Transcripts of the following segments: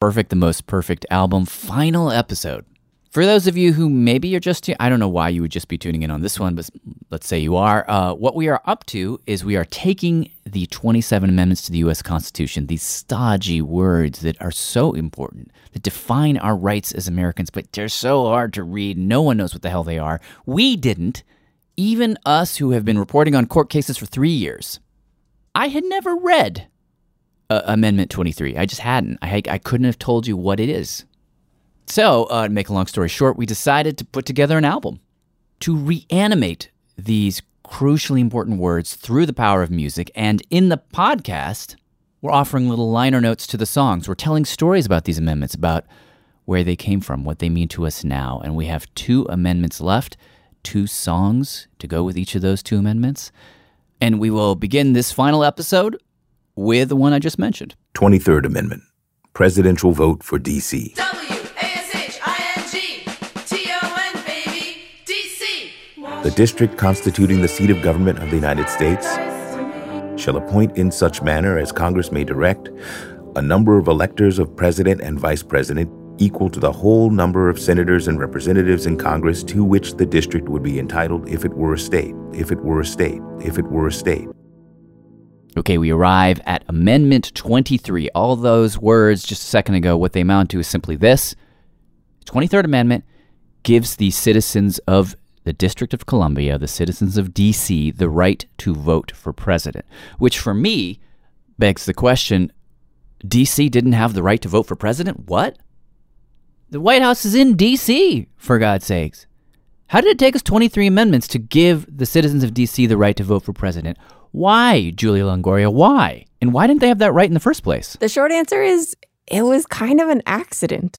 Perfect, the most perfect album, final episode. For those of you who maybe you're just, I don't know why you would just be tuning in on this one, but let's say you are. Uh, what we are up to is we are taking the 27 amendments to the U.S. Constitution, these stodgy words that are so important, that define our rights as Americans, but they're so hard to read. No one knows what the hell they are. We didn't, even us who have been reporting on court cases for three years. I had never read uh, Amendment 23. I just hadn't. I, I couldn't have told you what it is. So, uh, to make a long story short, we decided to put together an album to reanimate these crucially important words through the power of music. And in the podcast, we're offering little liner notes to the songs. We're telling stories about these amendments, about where they came from, what they mean to us now. And we have two amendments left, two songs to go with each of those two amendments. And we will begin this final episode with the one I just mentioned. 23rd Amendment. Presidential vote for D.C. W-A-S-H-I-N-G-T-O-N, baby, D.C. The district constituting the seat of government of the United States shall appoint in such manner as Congress may direct a number of electors of president and vice president equal to the whole number of senators and representatives in Congress to which the district would be entitled if it were a state, if it were a state, if it were a state. Okay, we arrive at Amendment 23. All those words just a second ago, what they amount to is simply this 23rd Amendment gives the citizens of the District of Columbia, the citizens of D.C., the right to vote for president, which for me begs the question D.C. didn't have the right to vote for president? What? The White House is in D.C., for God's sakes. How did it take us 23 amendments to give the citizens of D.C. the right to vote for president? Why, Julia Longoria? Why? And why didn't they have that right in the first place? The short answer is it was kind of an accident.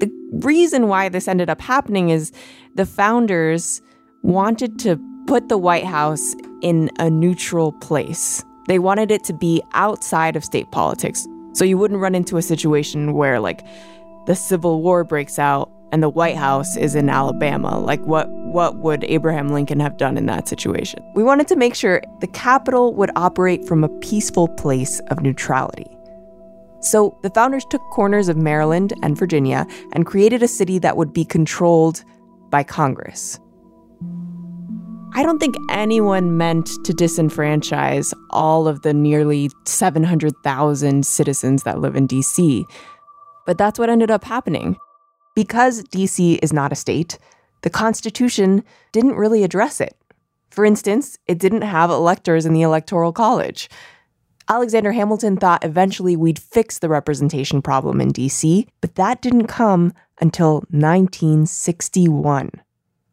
The reason why this ended up happening is the founders wanted to put the White House in a neutral place. They wanted it to be outside of state politics. So you wouldn't run into a situation where, like, the Civil War breaks out and the White House is in Alabama. Like, what, what would Abraham Lincoln have done in that situation? We wanted to make sure the capital would operate from a peaceful place of neutrality. So the founders took corners of Maryland and Virginia and created a city that would be controlled by Congress. I don't think anyone meant to disenfranchise all of the nearly 700,000 citizens that live in DC, but that's what ended up happening. Because DC is not a state, the Constitution didn't really address it. For instance, it didn't have electors in the Electoral College. Alexander Hamilton thought eventually we'd fix the representation problem in DC, but that didn't come until 1961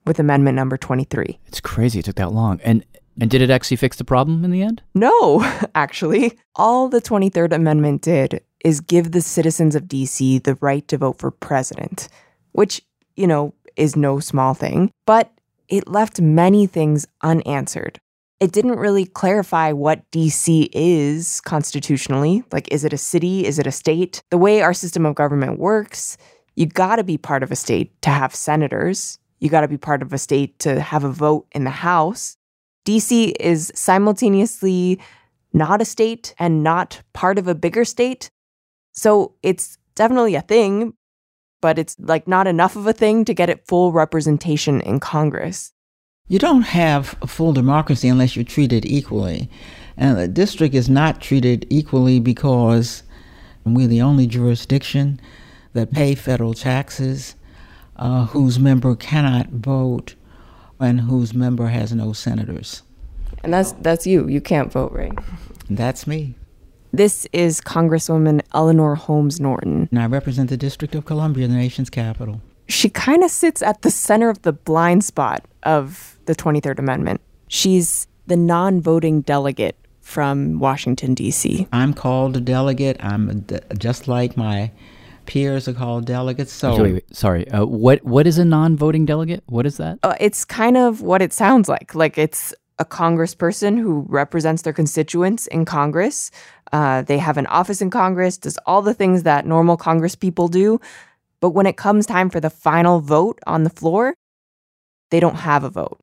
with Amendment number 23. It's crazy it took that long. And and did it actually fix the problem in the end? No, actually. All the 23rd Amendment did is give the citizens of DC the right to vote for president, which, you know, is no small thing, but it left many things unanswered. It didn't really clarify what DC is constitutionally. Like, is it a city? Is it a state? The way our system of government works, you gotta be part of a state to have senators. You gotta be part of a state to have a vote in the House. DC is simultaneously not a state and not part of a bigger state. So it's definitely a thing, but it's like not enough of a thing to get it full representation in Congress. You don't have a full democracy unless you're treated equally. And the district is not treated equally because we're the only jurisdiction that pay federal taxes, uh, whose member cannot vote, and whose member has no senators. And that's that's you. You can't vote, right? That's me. This is Congresswoman Eleanor Holmes Norton. And I represent the District of Columbia, the nation's capital. She kind of sits at the center of the blind spot of the 23rd Amendment. She's the non voting delegate from Washington, D.C. I'm called a delegate. I'm a de- just like my peers are called delegates. So Wait, wait, wait, sorry. Uh, what what is a non-voting delegate? What is that? Uh, it's kind of what it sounds like. Like it's a congressperson who represents their constituents in Congress. Uh, they have an office in Congress, does all the things that normal Congress people do. But when it comes time for the final vote on the floor, they don't have a vote.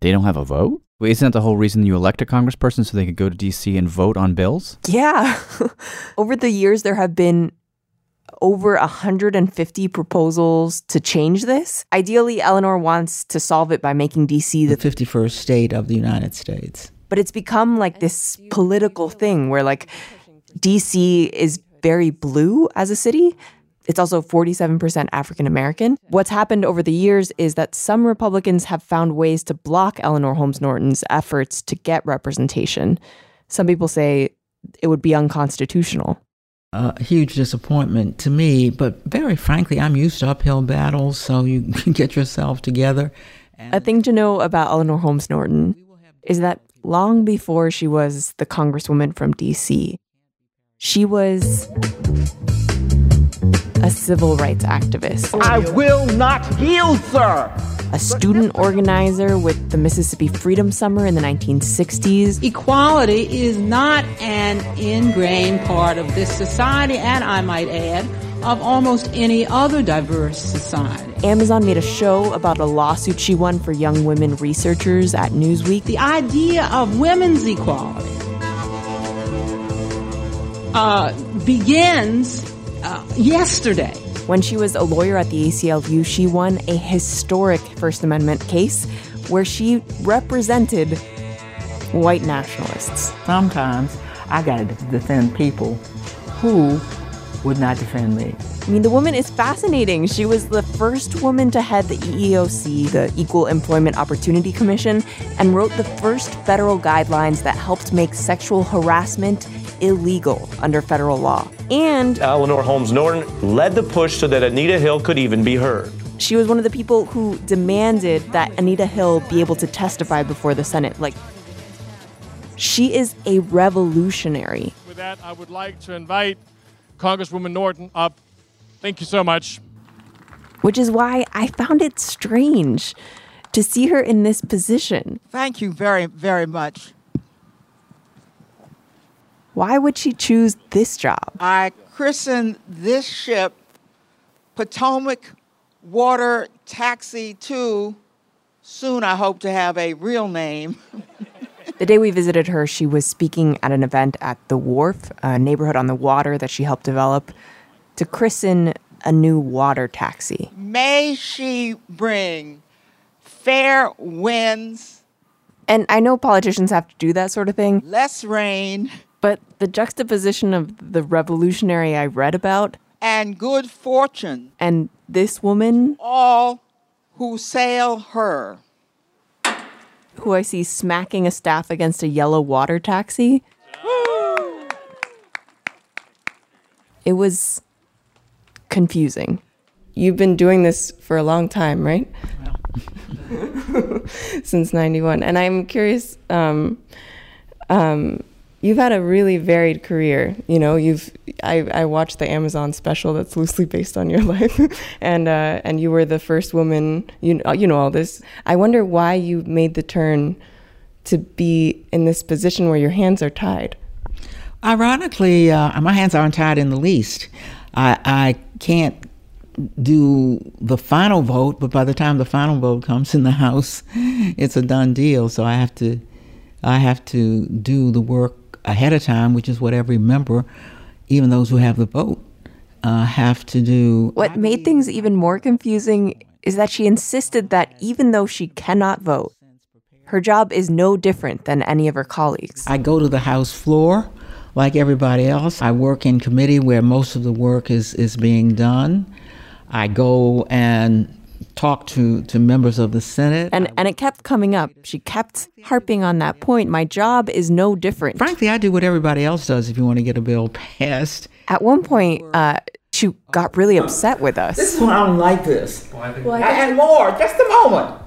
They don't have a vote. Wait, isn't that the whole reason you elect a congressperson so they could go to DC and vote on bills? Yeah. Over the years, there have been over 150 proposals to change this. Ideally, Eleanor wants to solve it by making DC The the 51st state of the United States. but it's become like this political thing where like DC is very blue as a city. It's also 47% African American. What's happened over the years is that some Republicans have found ways to block Eleanor Holmes Norton's efforts to get representation. Some people say it would be unconstitutional. A huge disappointment to me, but very frankly, I'm used to uphill battles, so you get yourself together. A thing to know about Eleanor Holmes Norton is that long before she was the congresswoman from DC, she was a civil rights activist, I will not yield, sir. A student organizer with the Mississippi Freedom Summer in the 1960s, Equality is not an ingrained part of this society, and I might add, of almost any other diverse society. Amazon made a show about a lawsuit she won for young women researchers at Newsweek. The idea of women's equality uh, begins uh, yesterday. When she was a lawyer at the ACLU, she won a historic First Amendment case where she represented white nationalists. Sometimes I got to defend people who would not defend me. I mean, the woman is fascinating. She was the first woman to head the EEOC, the Equal Employment Opportunity Commission, and wrote the first federal guidelines that helped make sexual harassment illegal under federal law. And Eleanor Holmes Norton led the push so that Anita Hill could even be heard. she was one of the people who demanded that Anita Hill be able to testify before the Senate. Like, she is a revolutionary. With that, I would like to invite Congresswoman Norton up. Thank you so much. which is why I found it strange to see her in this position. Thank you very, very much. Why would she choose this job? I christened this ship Potomac Water Taxi 2. Soon I hope to have a real name. The day we visited her, she was speaking at an event at The Wharf, a neighborhood on the water that she helped develop, to christen a new water taxi. May she bring fair winds, And I know politicians have to do that sort of thing, less rain, but the juxtaposition of the revolutionary I read about and good fortune, and this woman all who sail her. who I see smacking a staff against a yellow water taxi. It was confusing. You've been doing this for a long time, right? Since 91. And I'm curious um, um, you've had a really varied career. You know, you've I, I watched the Amazon special that's loosely based on your life, and uh, and you were the first woman. You know, you know all this. I wonder why you made the turn to be in this position where your hands are tied. Ironically, uh, my hands aren't tied in the least. I, I can't do the final vote, but by the time the final vote comes in the House, it's a done deal. So I have to, I have to do the work ahead of time, which is what every member, even those who have the vote, uh, have to do. What made things even more confusing is that she insisted that even though she cannot vote, her job is no different than any of her colleagues. I go to the House floor like everybody else. I work in committee where most of the work is, is being done. I go and talk to, to members of the Senate. And and it kept coming up. She kept harping on that point. My job is no different. Frankly, I do what everybody else does if you want to get a bill passed. At one point, uh, she got really upset with us This is when I don't like this. I and more, just a moment.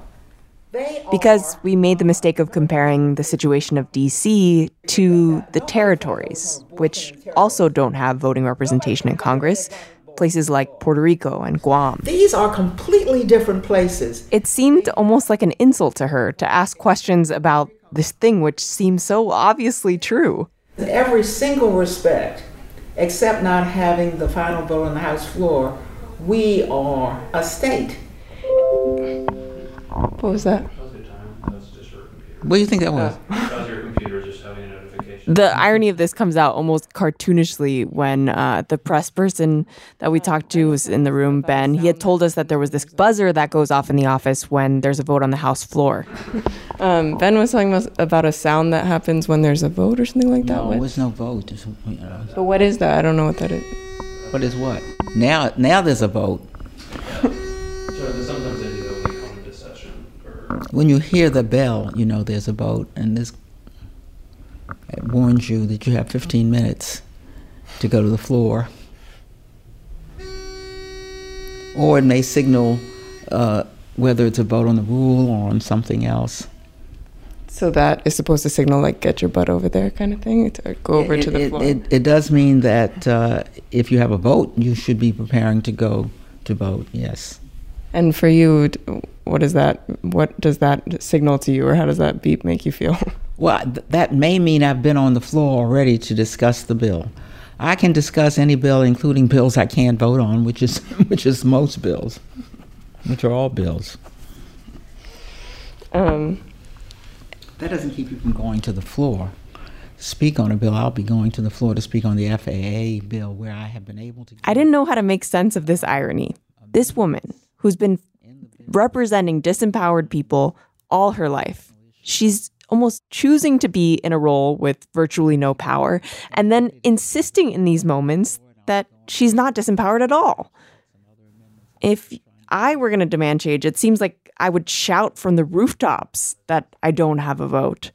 because we made the mistake of comparing the situation of DC to the territories, which also don't have voting representation in Congress, places like Puerto Rico and Guam. These are completely different places. It seemed almost like an insult to her to ask questions about this thing which seems so obviously true. In every single respect, except not having the final vote on the House floor, we are a state. What was that? What do you think that was? The irony of this comes out almost cartoonishly when uh, the press person that we talked to was in the room, Ben. He had told us that there was this buzzer that goes off in the office when there's a vote on the House floor. Um, ben was talking about, about a sound that happens when there's a vote or something like that. No, What- was no vote. There's, you know, but what is that? I don't know what that is. what is what? Now, now there's a vote. sometimes they do that when they session. When you hear the bell, you know there's a vote, and this it warns you that you have 15 minutes to go to the floor. Or it may signal uh, whether it's a vote on the rule or on something else. So that is supposed to signal like get your butt over there kind of thing to go over it, to the it, floor. It, it does mean that uh, if you have a vote, you should be preparing to go to vote. Yes. and for you, what is that? What does that signal to you, or how does that beep make you feel? Well, th- that may mean I've been on the floor already to discuss the bill. I can discuss any bill, including bills I can't vote on, which is which is most bills, which are all bills. Um, That doesn't keep you from going to the floor. Speak on a bill. I'll be going to the floor to speak on the FAA bill, where I have been able to. I didn't know how to make sense of this irony. This woman, who's been representing disempowered people all her life, she's almost choosing to be in a role with virtually no power and then insisting in these moments that she's not disempowered at all. If I were going to demand change, it seems like I would shout from the rooftops that I don't have a vote,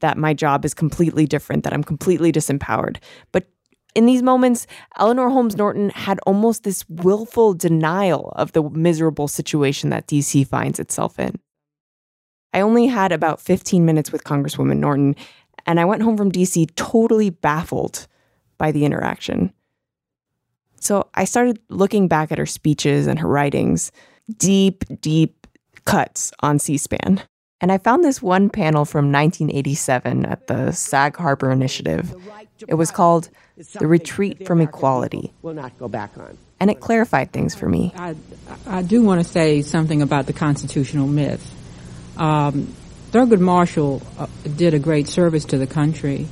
that my job is completely different, that I'm completely disempowered. But in these moments, Eleanor Holmes Norton had almost this willful denial of the miserable situation that DC finds itself in. I only had about 15 minutes with Congresswoman Norton, and I went home from DC totally baffled by the interaction. So I started looking back at her speeches and her writings, deep, deep cuts on C SPAN. And I found this one panel from 1987 at the Sag Harbor Initiative. It was called The Retreat from Equality. Will not go back on. And it clarified things for me. I, I do want to say something about the constitutional myth. Um, Thurgood Marshall uh, did a great service to the country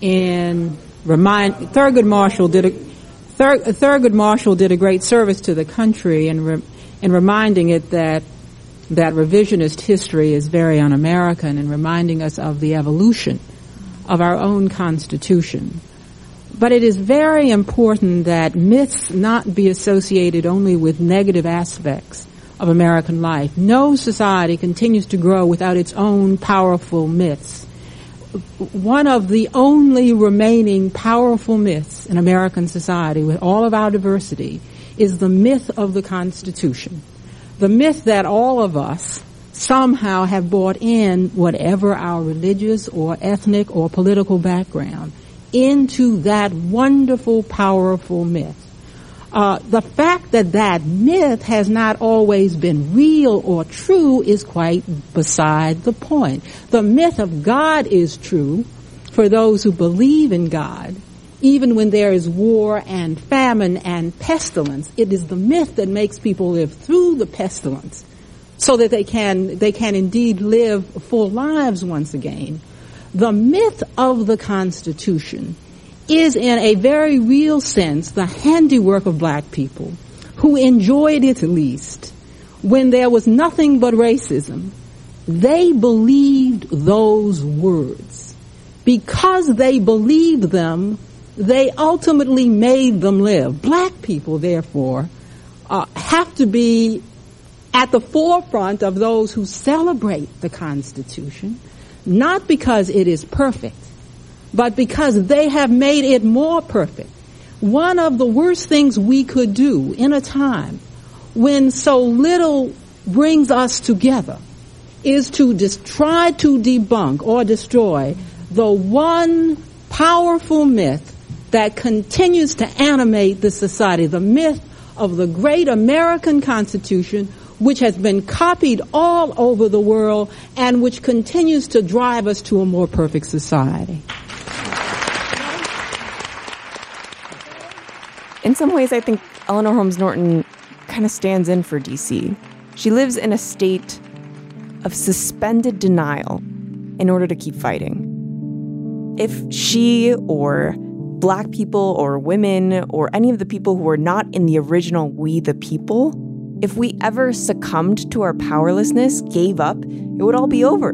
in remind Thurgood Marshall did a Thur, Thurgood Marshall did a great service to the country in re, in reminding it that that revisionist history is very un-American and reminding us of the evolution of our own constitution. But it is very important that myths not be associated only with negative aspects of American life. No society continues to grow without its own powerful myths. One of the only remaining powerful myths in American society, with all of our diversity, is the myth of the Constitution. The myth that all of us somehow have bought in, whatever our religious or ethnic or political background, into that wonderful, powerful myth. Uh, the fact that that myth has not always been real or true is quite beside the point. The myth of God is true for those who believe in God. Even when there is war and famine and pestilence, it is the myth that makes people live through the pestilence so that they can, they can indeed live full lives once again. The myth of the Constitution is in a very real sense the handiwork of black people who enjoyed it least when there was nothing but racism. They believed those words. Because they believed them, they ultimately made them live. Black people, therefore, uh, have to be at the forefront of those who celebrate the Constitution, not because it is perfect, but because they have made it more perfect. One of the worst things we could do in a time when so little brings us together is to dis- try to debunk or destroy the one powerful myth that continues to animate the society, the myth of the great American Constitution, which has been copied all over the world and which continues to drive us to a more perfect society. In some ways, I think Eleanor Holmes Norton kind of stands in for DC. She lives in a state of suspended denial in order to keep fighting. If she or black people or women or any of the people who are not in the original We the People, if we ever succumbed to our powerlessness, gave up, it would all be over.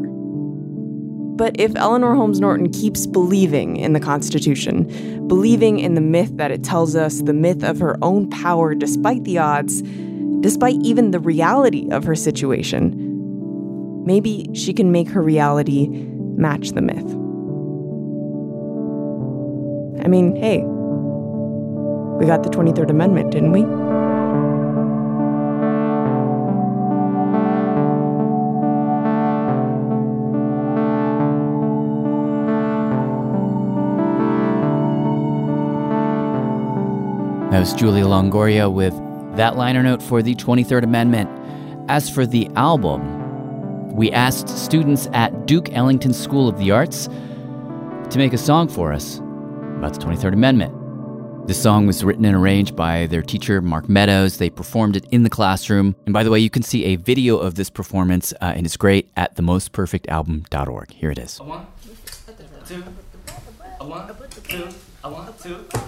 But if Eleanor Holmes Norton keeps believing in the Constitution, believing in the myth that it tells us, the myth of her own power despite the odds, despite even the reality of her situation, maybe she can make her reality match the myth. I mean, hey, we got the 23rd Amendment, didn't we? Was Julia Longoria with that liner note for the 23rd Amendment. As for the album, we asked students at Duke Ellington School of the Arts to make a song for us about the 23rd Amendment. The song was written and arranged by their teacher, Mark Meadows. They performed it in the classroom. And by the way, you can see a video of this performance, uh, and it's great at themostperfectalbum.org. Here it is. A one, two, two, two.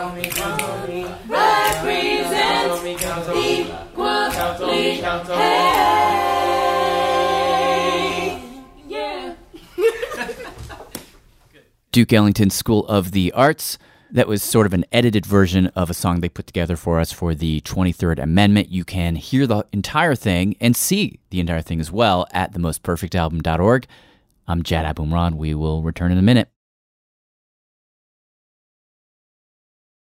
Duke Ellington School of the Arts. That was sort of an edited version of a song they put together for us for the 23rd Amendment. You can hear the entire thing and see the entire thing as well at themostperfectalbum.org. I'm Jad Abumrad. We will return in a minute.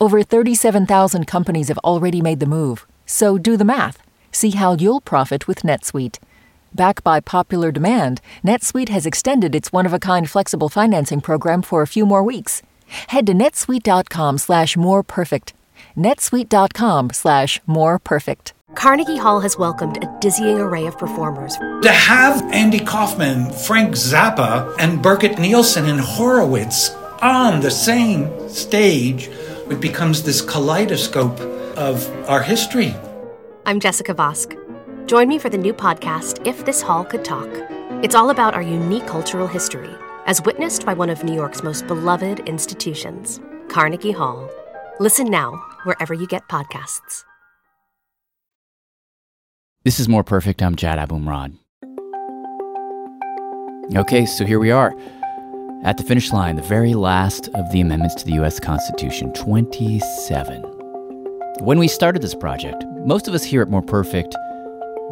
Over 37,000 companies have already made the move, so do the math. See how you'll profit with NetSuite. Backed by popular demand, NetSuite has extended its one-of-a-kind flexible financing program for a few more weeks. Head to netsuite.com slash more perfect netsuite.com slash more perfect. Carnegie Hall has welcomed a dizzying array of performers. To have Andy Kaufman, Frank Zappa, and Birgit Nilsson and Horowitz on the same stage, it becomes this kaleidoscope of our history. I'm Jessica Vosk. Join me for the new podcast, If This Hall Could Talk. It's all about our unique cultural history, as witnessed by one of New York's most beloved institutions, Carnegie Hall. Listen now, wherever you get podcasts. This is More Perfect. I'm Jad Abumrad. Okay, so here we are at the finish line, the very last of the amendments to the U.S. Constitution 27. When we started this project, most of us here at More Perfect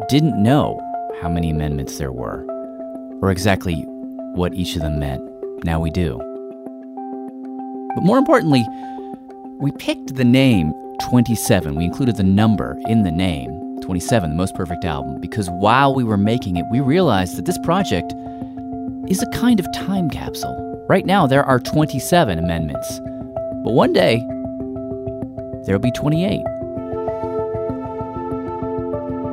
didn't know how many amendments there were, or exactly what each of them meant. Now we do. But more importantly, we picked the name 27. We included the number in the name, 27, the most perfect album, because while we were making it, we realized that this project is a kind of time capsule. Right now, there are 27 amendments, but one day, there'll be 28.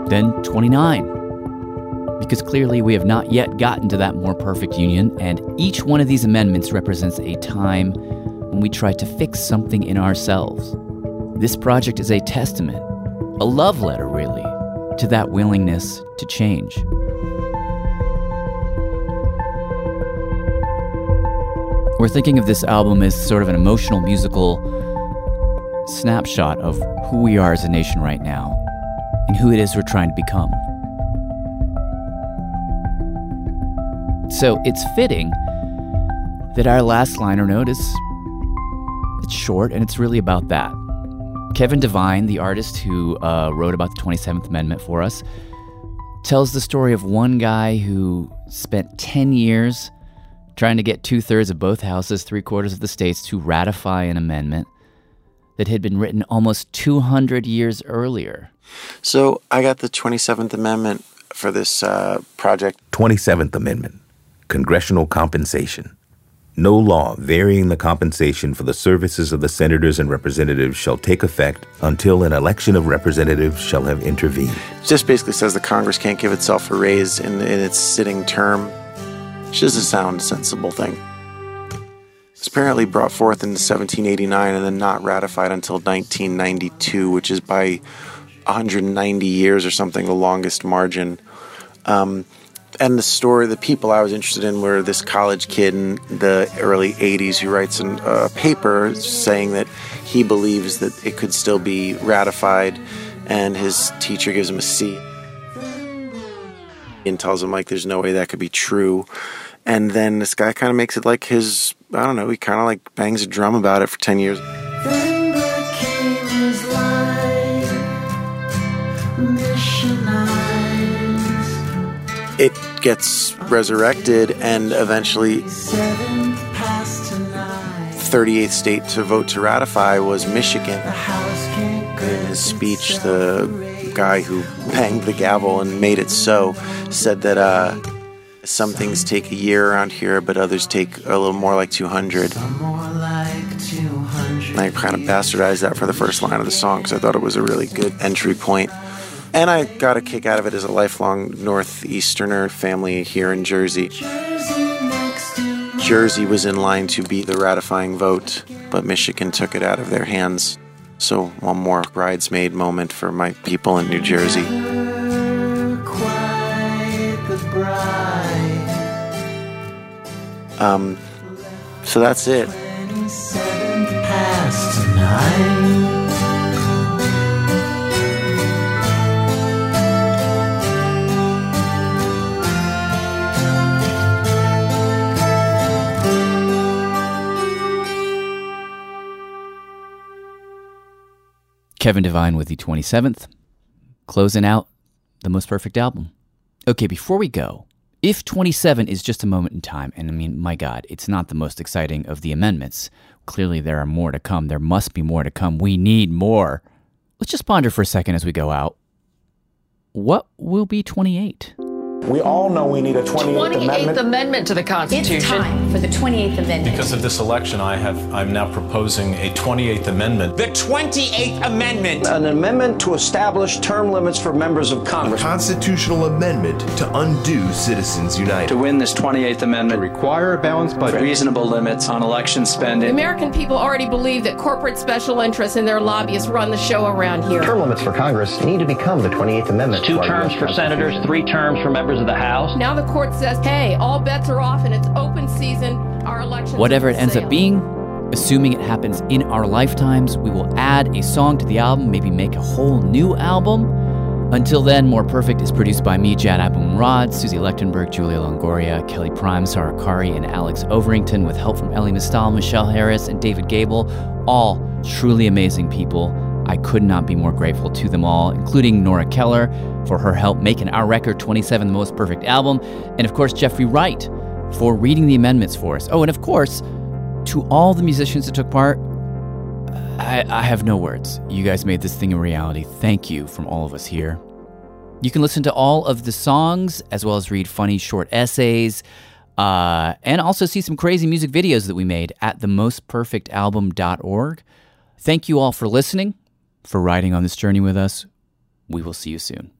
Then 29. Because clearly we have not yet gotten to that more perfect union, and each one of these amendments represents a time when we try to fix something in ourselves. This project is a testament, a love letter, really, to that willingness to change. We're thinking of this album as sort of an emotional musical snapshot of who we are as a nation right now and who it is we're trying to become. So it's fitting that our last liner note is it's short and it's really about that. Kevin Devine, the artist who uh, wrote about the 27th Amendment for us, tells the story of one guy who spent 10 years trying to get two thirds of both houses, three quarters of the states to ratify an amendment that had been written almost 200 years earlier. So I got the 27th Amendment for this uh, project. 27th Amendment Congressional Compensation. No law varying the compensation for the services of the senators and representatives shall take effect until an election of representatives shall have intervened. It just basically says the Congress can't give itself a raise in, in its sitting term. Which doesn't sound sensible thing. It's apparently brought forth in 1789 and then not ratified until 1992, which is by 190 years or something, the longest margin. Um, and the story, the people I was interested in were this college kid in the early 80s who writes a uh, paper saying that he believes that it could still be ratified, and his teacher gives him a C and tells him like there's no way that could be true. And then this guy kind of makes it like his I don't know, he kind of like bangs a drum about it for 10 years. It gets resurrected and eventually 38th state to vote to ratify was Michigan. In his speech, the guy who banged the gavel and made it so said that uh, some things take a year around here, but others take a little more like 200. And I kind of bastardized that for the first line of the song because I thought it was a really good entry point. And I got a kick out of it as a lifelong Northeasterner family here in Jersey. Jersey was in line to be the ratifying vote, but Michigan took it out of their hands. So, one more bridesmaid moment for my people in New Jersey. Um, so that's it. Kevin Devine with the 27th, closing out the most perfect album. Okay, before we go, if 27 is just a moment in time, and I mean, my God, it's not the most exciting of the amendments. Clearly, there are more to come. There must be more to come. We need more. Let's just ponder for a second as we go out. What will be 28? We all know we need a 28th, 28th amendment. amendment to the Constitution. It's time for the 28th Amendment. Because of this election, I have I'm now proposing a 28th amendment. The 28th Amendment. An amendment to establish term limits for members of Congress. A constitutional amendment to undo Citizens United. To win this 28th amendment, require a balanced budget, reasonable limits on election spending. The American people already believe that corporate special interests and their lobbyists run the show around here. Term limits for Congress need to become the 28th Amendment. Two terms for senators, three terms for members of the House. Now the court says, hey, all bets are off and it's open season. Our election. Whatever it ends up being, assuming it happens in our lifetimes, we will add a song to the album, maybe make a whole new album. Until then, More Perfect is produced by me, Jad Abumrad, Susie Lechtenberg, Julia Longoria, Kelly Prime, Sarah Qari, and Alex Overington, with help from Elie Mystal, Michelle Harris, and David Gable. All truly amazing people. I could not be more grateful to them all, including Nora Keller for her help making our record 27 the most perfect album, and of course, Jeffrey Wright for reading the amendments for us. Oh, and of course, to all the musicians that took part, I, I, have no words. You guys made this thing a reality. Thank you from all of us here. You can listen to all of the songs as well as read funny short essays uh, and also see some crazy music videos that we made at themostperfectalbum.org. Thank you all for listening, for riding on this journey with us. We will see you soon.